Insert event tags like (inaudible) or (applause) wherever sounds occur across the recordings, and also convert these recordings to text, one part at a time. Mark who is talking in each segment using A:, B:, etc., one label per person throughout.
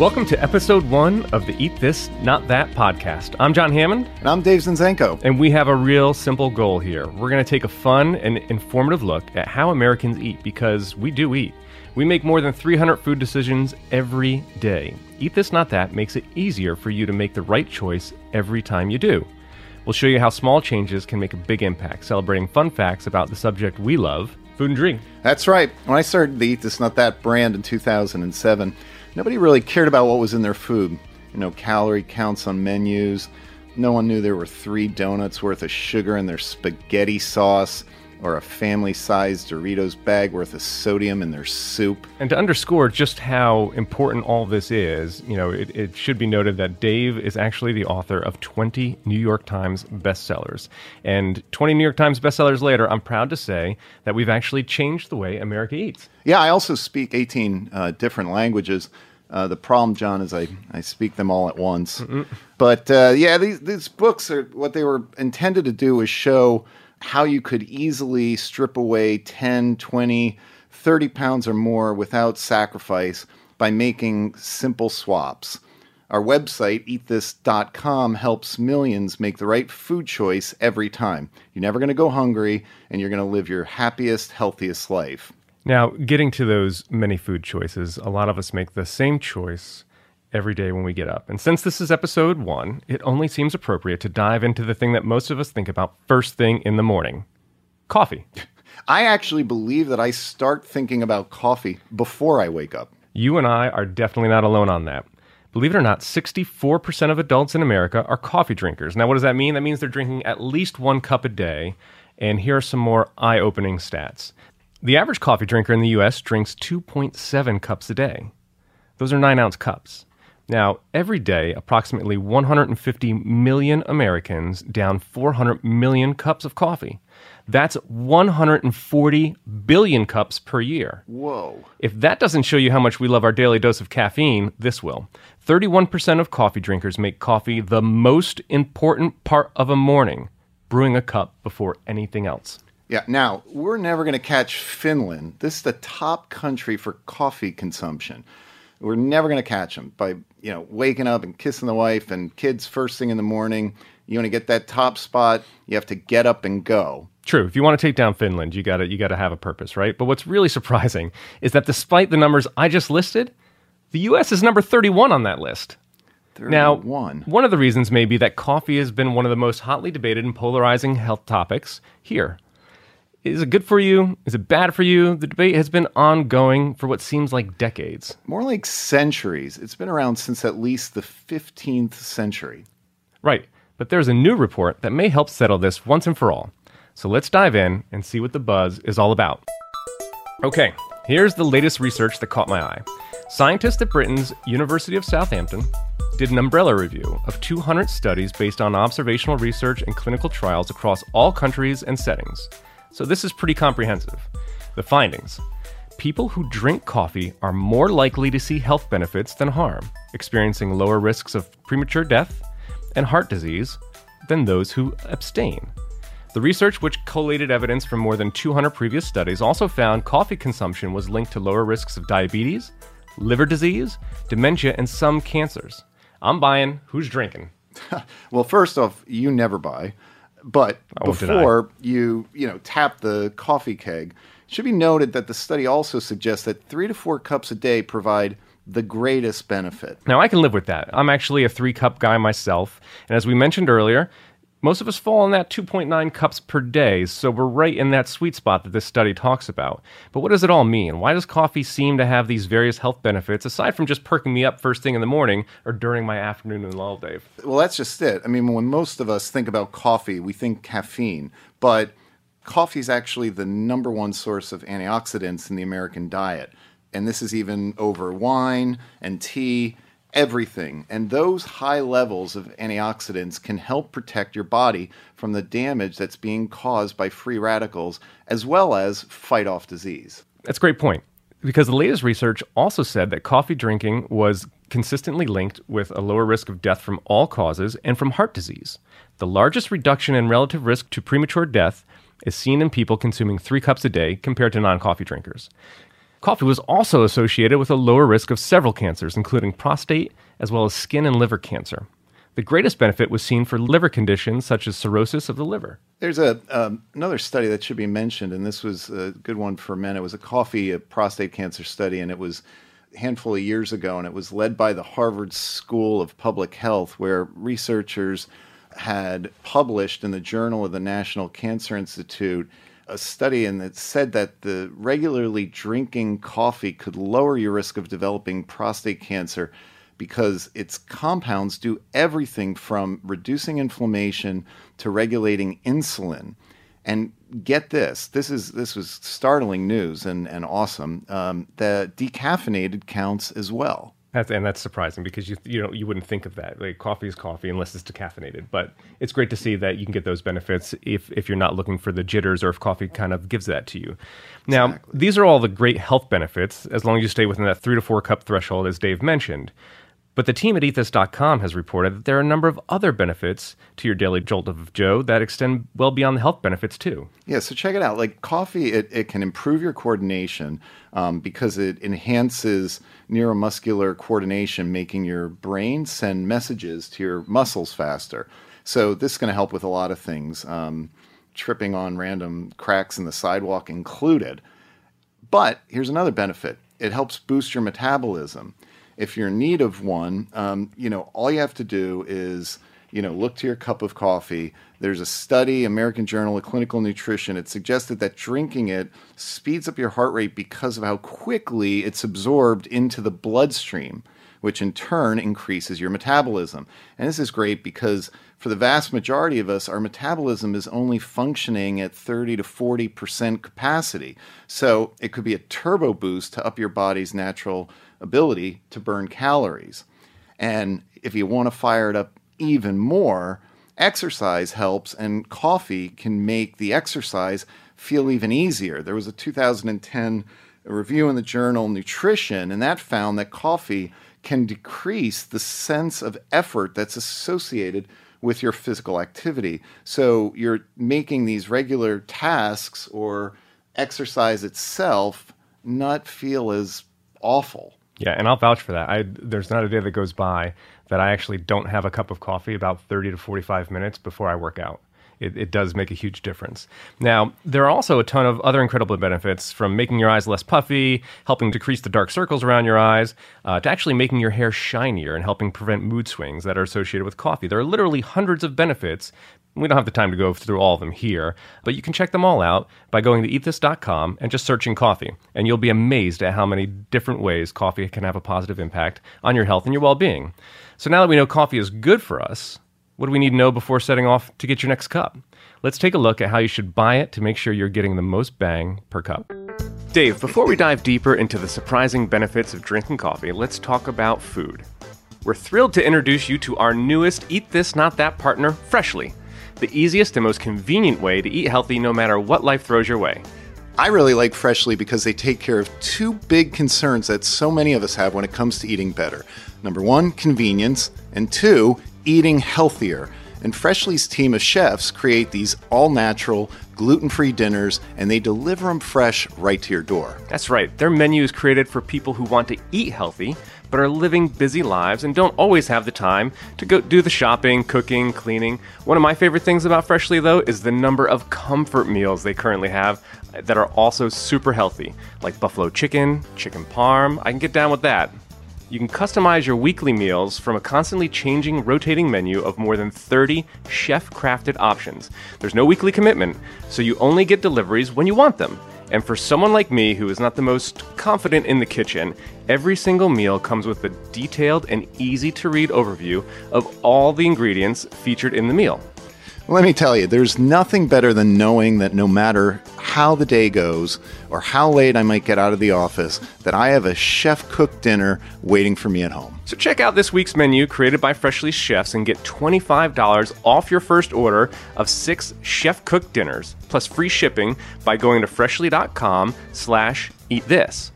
A: Welcome to episode one of the Eat This, Not That podcast. I'm John Hammond,
B: And I'm Dave Zinczenko.
A: and we have a real simple goal here. We're going to take a fun and informative look at how Americans eat because we do eat. We make more than 300 food decisions every day. Eat This, Not That makes it easier for you to make the right choice every time you do. We'll show you how small changes can make a big impact, celebrating fun facts about the subject we love food and drink.
B: That's right. When I started the Eat This Not That brand in 2007, nobody really cared about what was in their food. You know, calorie counts on menus. No one knew there were three donuts worth of sugar in their spaghetti sauce, or a family sized Doritos bag worth of sodium in their soup.
A: And to underscore just how important all this is, you know, it, it, should be noted that Dave is actually the author of 20 New York Times bestsellers. And 20 New York Times bestsellers later, I'm proud to say that we've actually changed the way America eats.
B: Yeah, I also speak 18 uh, different languages. Uh, the problem, John, is I, I speak them all at once. Mm-mm. But uh, yeah, these, these books are what they were intended to do is show how you could easily strip away 10, 20, 30 pounds or more without sacrifice by making simple swaps. Our website, eatthis.com, helps millions make the right food choice every time. You're never going to go hungry, and you're going to live your happiest, healthiest life.
A: Now, getting to those many food choices, a lot of us make the same choice every day when we get up. And since this is episode one, it only seems appropriate to dive into the thing that most of us think about first thing in the morning coffee. (laughs)
B: I actually believe that I start thinking about coffee before I wake up.
A: You and I are definitely not alone on that. Believe it or not, 64% of adults in America are coffee drinkers. Now, what does that mean? That means they're drinking at least one cup a day. And here are some more eye opening stats. The average coffee drinker in the US drinks 2.7 cups a day. Those are nine ounce cups. Now, every day, approximately 150 million Americans down 400 million cups of coffee. That's 140 billion cups per year.
B: Whoa.
A: If that doesn't show you how much we love our daily dose of caffeine, this will. 31% of coffee drinkers make coffee the most important part of a morning, brewing a cup before anything else.
B: Yeah, now, we're never going to catch Finland. This is the top country for coffee consumption. We're never going to catch them by, you know, waking up and kissing the wife and kids first thing in the morning. You want to get that top spot, you have to get up and go.
A: True. If you want to take down Finland, you got to you got to have a purpose, right? But what's really (laughs) surprising is that despite the numbers I just listed, the US is number 31 on that list.
B: 31.
A: Now, one of the reasons may be that coffee has been one of the most hotly debated and polarizing health topics here. Is it good for you? Is it bad for you? The debate has been ongoing for what seems like decades.
B: More like centuries. It's been around since at least the 15th century.
A: Right. But there's a new report that may help settle this once and for all. So let's dive in and see what the buzz is all about. Okay, here's the latest research that caught my eye. Scientists at Britain's University of Southampton did an umbrella review of 200 studies based on observational research and clinical trials across all countries and settings. So this is pretty comprehensive. The findings people who drink coffee are more likely to see health benefits than harm, experiencing lower risks of premature death and heart disease than those who abstain. The research, which collated evidence from more than 200 previous studies, also found coffee consumption was linked to lower risks of diabetes, liver disease, dementia, and some cancers. I'm buying. Who's drinking? (laughs)
B: well, first off, you never buy. But before you, you know, tap the coffee keg, it should be noted that the study also suggests that three to four cups a day provide the greatest benefit.
A: Now, I can live with that. I'm actually a three cup guy myself. And as we mentioned earlier, most of us fall in that 2.9 cups per day, so we're right in that sweet spot that this study talks about. But what does it all mean? Why does coffee seem to have these various health benefits aside from just perking me up first thing in the morning or during my afternoon and lull, Dave?
B: Well, that's just it. I mean, when most of us think about coffee, we think caffeine, but coffee is actually the number one source of antioxidants in the American diet. And this is even over wine and tea everything. And those high levels of antioxidants can help protect your body from the damage that's being caused by free radicals, as well as fight off disease.
A: That's a great point. Because the latest research also said that coffee drinking was consistently linked with a lower risk of death from all causes and from heart disease. The largest reduction in relative risk to premature death is seen in people consuming three cups a day compared to non coffee drinkers. Coffee was also associated with a lower risk of several cancers, including prostate, as well as skin and liver cancer. The greatest benefit was seen for liver conditions such as cirrhosis of the liver.
B: There's a um, another study that should be mentioned, and this was a good one for men. It was a coffee a prostate cancer study, and it was a handful of years ago, and it was led by the Harvard School of Public Health, where researchers had published in the Journal of the National Cancer Institute a study and it said that the regularly drinking coffee could lower your risk of developing prostate cancer because its compounds do everything from reducing inflammation to regulating insulin. And get this, this is this was startling news and, and awesome. Um, the decaffeinated counts as well.
A: That's, and that's surprising because you you know you wouldn't think of that. Like coffee is coffee unless it's decaffeinated. But it's great to see that you can get those benefits if if you're not looking for the jitters or if coffee kind of gives that to you. Now
B: Exactly.
A: these are all the great health benefits as long as you stay within that three to four cup threshold, as Dave mentioned. But the team at eatthis.com has reported that there are a number of other benefits to your daily jolt of Joe that extend well beyond the health benefits too.
B: Yeah, so check it out. Like coffee, it, it can improve your coordination um, because it enhances neuromuscular coordination, making your brain send messages to your muscles faster. So this is going to help with a lot of things, um, tripping on random cracks in the sidewalk included. But here's another benefit it helps boost your metabolism. If you're in need of one, um, you know, all you have to do is, you know, look to your cup of coffee. There's a study, American Journal of Clinical Nutrition. It suggested that drinking it speeds up your heart rate because of how quickly it's absorbed into the bloodstream, which in turn increases your metabolism. And this is great because for the vast majority of us, our metabolism is only functioning at 30 to 40% capacity. So it could be a turbo boost to up your body's natural ability to burn calories. And if you want to fire it up even more, exercise helps, and coffee can make the exercise feel even easier. There was a 2010 review in the journal Nutrition, and that found that coffee can decrease the sense of effort that's associated with your physical activity. So you're making these regular tasks or exercise itself not feel as awful.
A: Yeah, and I'll vouch for that. I there's not a day that goes by that I actually don't have a cup of coffee about 30 to 45 minutes before I work out. It, it does make a huge difference. Now, there are also a ton of other incredible benefits from making your eyes less puffy, helping decrease the dark circles around your eyes, uh, to actually making your hair shinier and helping prevent mood swings that are associated with coffee. There are literally hundreds of benefits. We don't have the time to go through all of them here, but you can check them all out by going to eatthis.com and just searching coffee. And you'll be amazed at how many different ways coffee can have a positive impact on your health and your well being. So now that we know coffee is good for us, what do we need to know before setting off to get your next cup? Let's take a look at how you should buy it to make sure you're getting the most bang per cup. Dave, before we dive deeper into the surprising benefits of drinking coffee, let's talk about food. We're thrilled to introduce you to our newest Eat This Not That partner, Freshly, the easiest and most convenient way to eat healthy no matter what life throws your way.
B: I really like Freshly because they take care of two big concerns that so many of us have when it comes to eating better. Number one, convenience, and two, eating healthier. And Freshly's team of chefs create these all natural, gluten free dinners and they deliver them fresh right to your door.
A: That's right, their menu is created for people who want to eat healthy, but are living busy lives and don't always have the time to go do the shopping, cooking, cleaning. One of my favorite things about Freshly, though, is the number of comfort meals they currently have that are also super healthy, like buffalo chicken, chicken parm. I can get down with that. You can customize your weekly meals from a constantly changing, rotating menu of more than 30 chef crafted options. There's no weekly commitment, so you only get deliveries when you want them. And for someone like me who is not the most confident in the kitchen, every single meal comes with a detailed and easy to read overview of all the ingredients featured in the meal.
B: Let me tell you, there's nothing better than knowing that no matter how the day goes or how late I might get out of the office, that I have a chef cooked dinner waiting for me at home.
A: So check out this week's menu created by Freshly Chefs and get $25 off your first order of six chef-cooked dinners, plus free shipping by going to freshly.com slash eat this.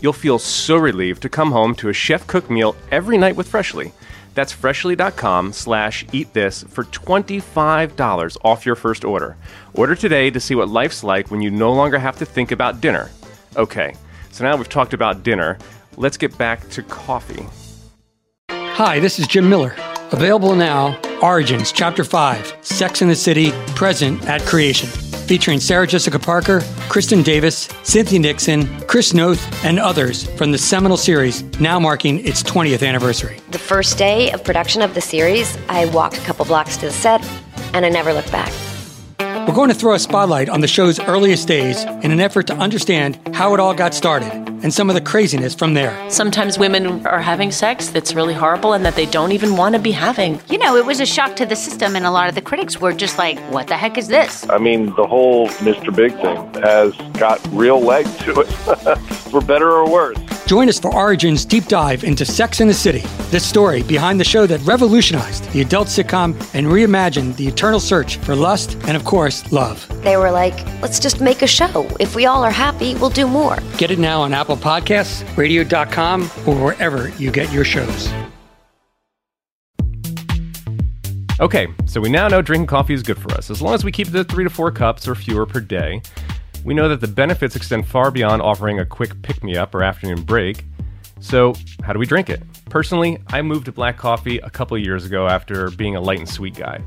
A: You'll feel so relieved to come home to a chef-cooked meal every night with Freshly. That's freshly.com slash eat this for $25 off your first order. Order today to see what life's like when you no longer have to think about dinner. Okay, So now we've talked about dinner. Let's get back to coffee.
C: Hi, this is Jim Miller. Available now, Origins, Chapter 5, Sex and the City, present at creation. Featuring Sarah Jessica Parker, Kristin Davis, Cynthia Nixon, Chris Noth, and others from the seminal series, now marking its 20th anniversary.
D: The first day of production of the series, I walked a couple blocks to the set, and I never looked back.
C: We're going to throw a spotlight on the show's earliest days in an effort to understand how it all got started and some of the craziness from there.
E: Sometimes women are having sex that's really horrible and that they don't even want to be having.
F: You know, it was a shock to the system, and a lot of the critics were just like, what the heck is this?
G: I mean, the whole Mr. Big thing has got real legs to it, (laughs) for better or worse.
C: Join us for Origin's deep dive into Sex and the City, the story behind the show that revolutionized the adult sitcom and reimagined the eternal search for lust and, of course, love.
D: They were like, let's just make a show. If we all are happy, we'll do more.
C: Get it now on Apple Podcasts, radio.com, or wherever you get your shows.
A: Okay, so we now know drinking coffee is good for us, as long as we keep the three to four cups or fewer per day. We know that the benefits extend far beyond offering a quick pick me up or afternoon break. So, how do we drink it? Personally, I moved to black coffee a couple of years ago after being a light and sweet guy.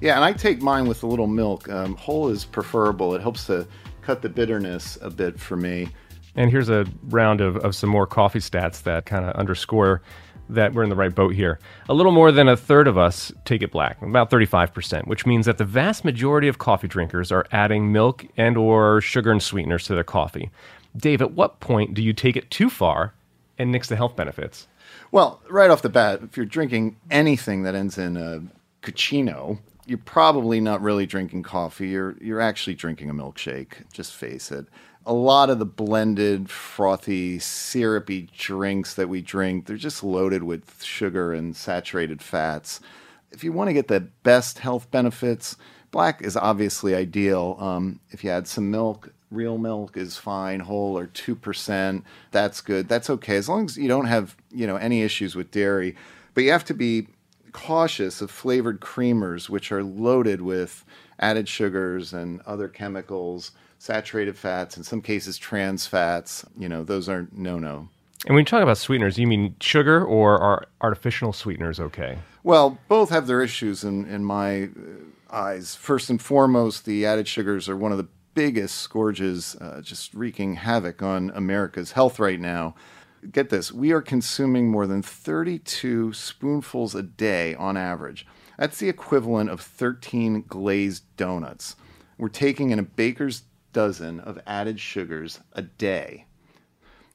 B: Yeah, and I take mine with a little milk. Um, whole is preferable. It helps to cut the bitterness a bit for me.
A: And here's a round of, of some more coffee stats that kind of underscore that we're in the right boat here. A little more than a third of us take it black, about 35%, which means that the vast majority of coffee drinkers are adding milk and or sugar and sweeteners to their coffee. Dave, at what point do you take it too far and nix the health benefits?
B: Well, right off the bat, if you're drinking anything that ends in a cappuccino, you're probably not really drinking coffee. You're you're actually drinking a milkshake. Just face it. A lot of the blended, frothy, syrupy drinks that we drink, they're just loaded with sugar and saturated fats. If you want to get the best health benefits, black is obviously ideal. Um, if you add some milk, real milk is fine, whole or two percent, that's good. That's okay as long as you don't have you know any issues with dairy. But you have to be cautious of flavored creamers, which are loaded with added sugars and other chemicals, saturated fats, in some cases trans fats. You know, those are no no.
A: And when you talk about sweeteners, you mean sugar or are artificial sweeteners okay?
B: Well, both have their issues in, in my uh, eyes. First and foremost, the added sugars are one of the biggest scourges, uh, just wreaking havoc on America's health right now. Get this, we are consuming more than 32 spoonfuls a day on average. That's the equivalent of 13 glazed donuts. We're taking in a baker's dozen of added sugars a day.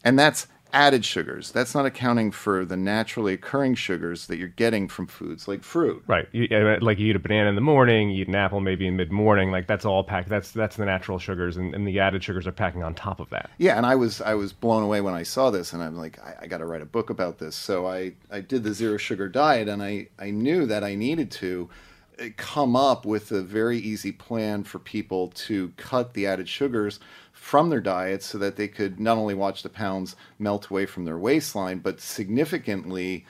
B: And that's added sugars. That's not accounting for the naturally occurring sugars that you're getting from foods like fruit.
A: Right. You, like you eat a banana in the morning, you eat an apple maybe in mid morning. Like that's all packed. That's that's the natural sugars, and, and the added sugars are packing on top of that.
B: Yeah, and I was I was blown away when I saw this, and I'm like, I, I got to write a book about this. So I I did the zero sugar diet, and I I knew that I needed to come up with a very easy plan for people to cut the added sugars from their diets so that they could not only watch the pounds melt away from their waistline, but significantly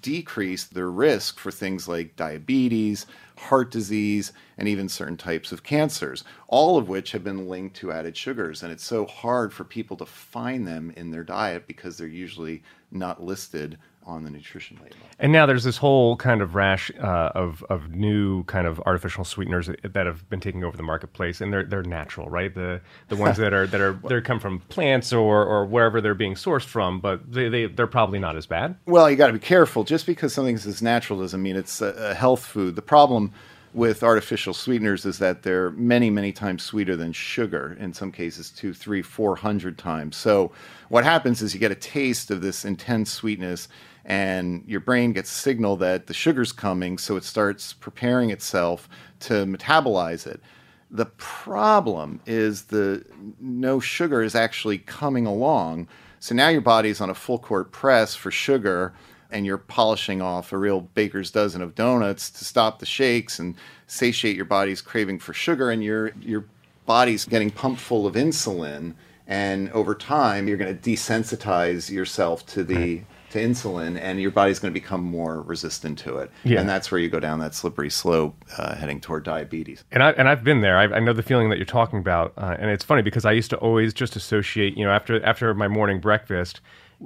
B: decrease their risk for things like diabetes, heart disease, and even certain types of cancers, all of which have been linked to added sugars. And it's so hard for people to find them in their diet because they're usually not listed on the nutrition label.
A: And now there's this whole kind of rash uh, of of new kind of artificial sweeteners that, have been taking over the marketplace, and they're they're natural, right? The the ones that are that are (laughs) they come from plants or or wherever they're being sourced from, but they they they're probably not as bad.
B: Well, you got to be careful. Just because something's as natural doesn't mean it's a, a health food. The problem with artificial sweeteners is that they're many, many times sweeter than sugar. In some cases, two, three, four hundred times. So, what happens is you get a taste of this intense sweetness, and your brain gets a signal that the sugar's coming, so it starts preparing itself to metabolize it. The problem is the no sugar is actually coming along. So now your body's on a full court press for sugar and you're polishing off a real baker's dozen of donuts to stop the shakes and satiate your body's craving for sugar and your your body's getting pumped full of insulin and over time you're going to desensitize yourself to the to to insulin, and your body's going to become more resistant to it.
A: Yeah.
B: And that's where you go down that slippery slope uh, heading toward diabetes.
A: And I and I've been there. I, I know the feeling that you're talking about, uh, and it's funny because I used to always just associate, you know, after after my morning breakfast,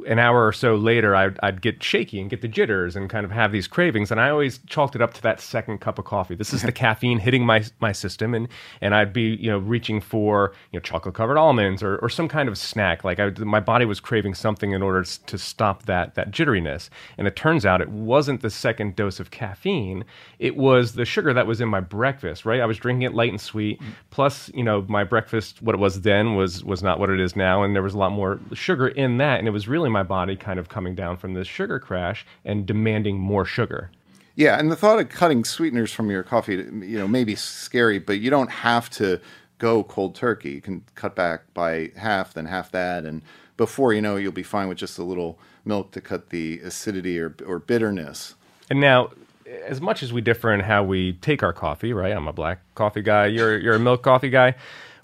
A: an hour or so later, I'd, I'd get shaky and get the jitters and kind of have these cravings. And I always chalked it up to that second cup of coffee. This is the (laughs) caffeine hitting my my system, and and I'd be you know reaching for you know chocolate covered almonds or, or some kind of snack. Like I, my body was craving something in order to stop that that jitteriness. And it turns out it wasn't the second dose of caffeine; it was the sugar that was in my breakfast. Right, I was drinking it light and sweet. Mm. Plus, you know, my breakfast, what it was then, was was not what it is now, and there was a lot more sugar in that, and it was really my body kind of coming down from this sugar crash and demanding more sugar.
B: Yeah, and the thought of cutting sweeteners from your coffee, you know, may be scary, but you don't have to go cold turkey. You can cut back by half, then half that, and before you know, you'll be fine with just a little milk to cut the acidity or, or bitterness.
A: And now, as much as we differ in how we take our coffee, right? I'm a black coffee guy. You're you're a milk coffee guy.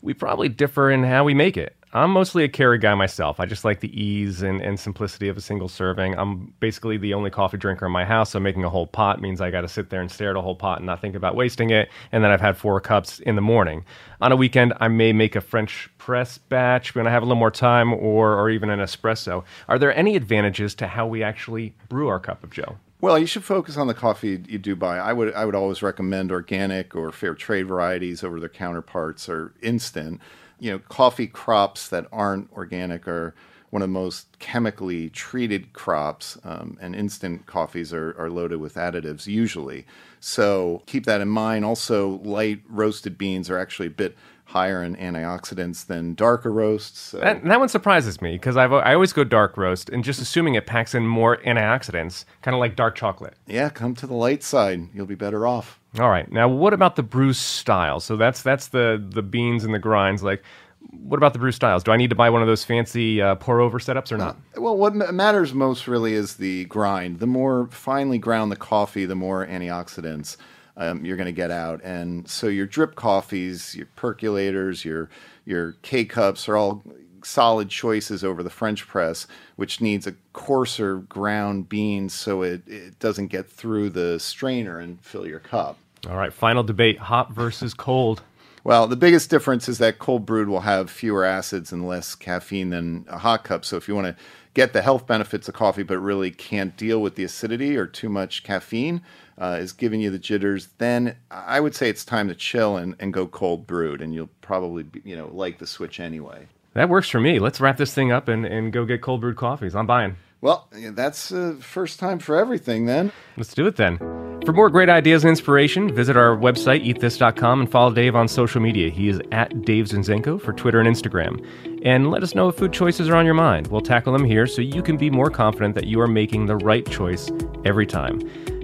A: We probably differ in how we make it. I'm mostly a Keurig guy myself. I just like the ease and, and simplicity of a single serving. I'm basically the only coffee drinker in my house, so making a whole pot means I got to sit there and stare at a whole pot and not think about wasting it. And then I've had four cups in the morning. On a weekend, I may make a French press batch when I have a little more time, or or even an espresso. Are there any advantages to how we actually brew our cup of Joe?
B: Well, you should focus on the coffee you do buy. I would I would always recommend organic or fair trade varieties over their counterparts or instant. You know, coffee crops that aren't organic are one of the most chemically treated crops, um, and instant coffees are, are loaded with additives usually. So keep that in mind. Also, light roasted beans are actually a bit higher in antioxidants than darker roasts. So.
A: That, that one surprises me because I always go dark roast and just assuming it packs in more antioxidants, kind of like dark chocolate.
B: Yeah, come to the light side. You'll be better off.
A: All right. Now, what about the brew style? So that's that's the the beans and the grinds. Like, what about the brew styles? Do I need to buy one of those fancy uh, pour over setups or not?
B: Well, what matters most really is the grind. The more finely ground the coffee, the more antioxidants um, you're going to get out. And so your drip coffees, your percolators, your your K cups are all solid choices over the French press, which needs a coarser ground beans so it, it doesn't get through the strainer and fill your cup.
A: All right, final debate hot versus cold.
B: Well, the biggest difference is that cold brewed will have fewer acids and less caffeine than a hot cup. So if you want to get the health benefits of coffee but really can't deal with the acidity or too much caffeine, uh, is giving you the jitters, then I would say it's time to chill and, and go cold brewed, and you'll probably be, you know like the switch anyway.
A: That works for me. Let's wrap this thing up and, and go get cold brewed coffees. I'm buying.
B: Well, that's uh, first time for everything then.
A: Let's do it then. For more great ideas and inspiration, visit our website, eatthis.com, and follow Dave on social media. He is at Dave Zinczenko for Twitter and Instagram. And let us know if food choices are on your mind. We'll tackle them here so you can be more confident that you are making the right choice every time.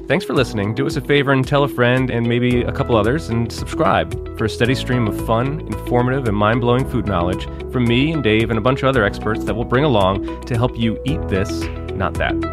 A: Thanks for listening. Do us a favor and tell a friend and maybe a couple others and subscribe for a steady stream of fun, informative, and mind blowing food knowledge from me and Dave and a bunch of other experts that we'll bring along to help you eat this, not that.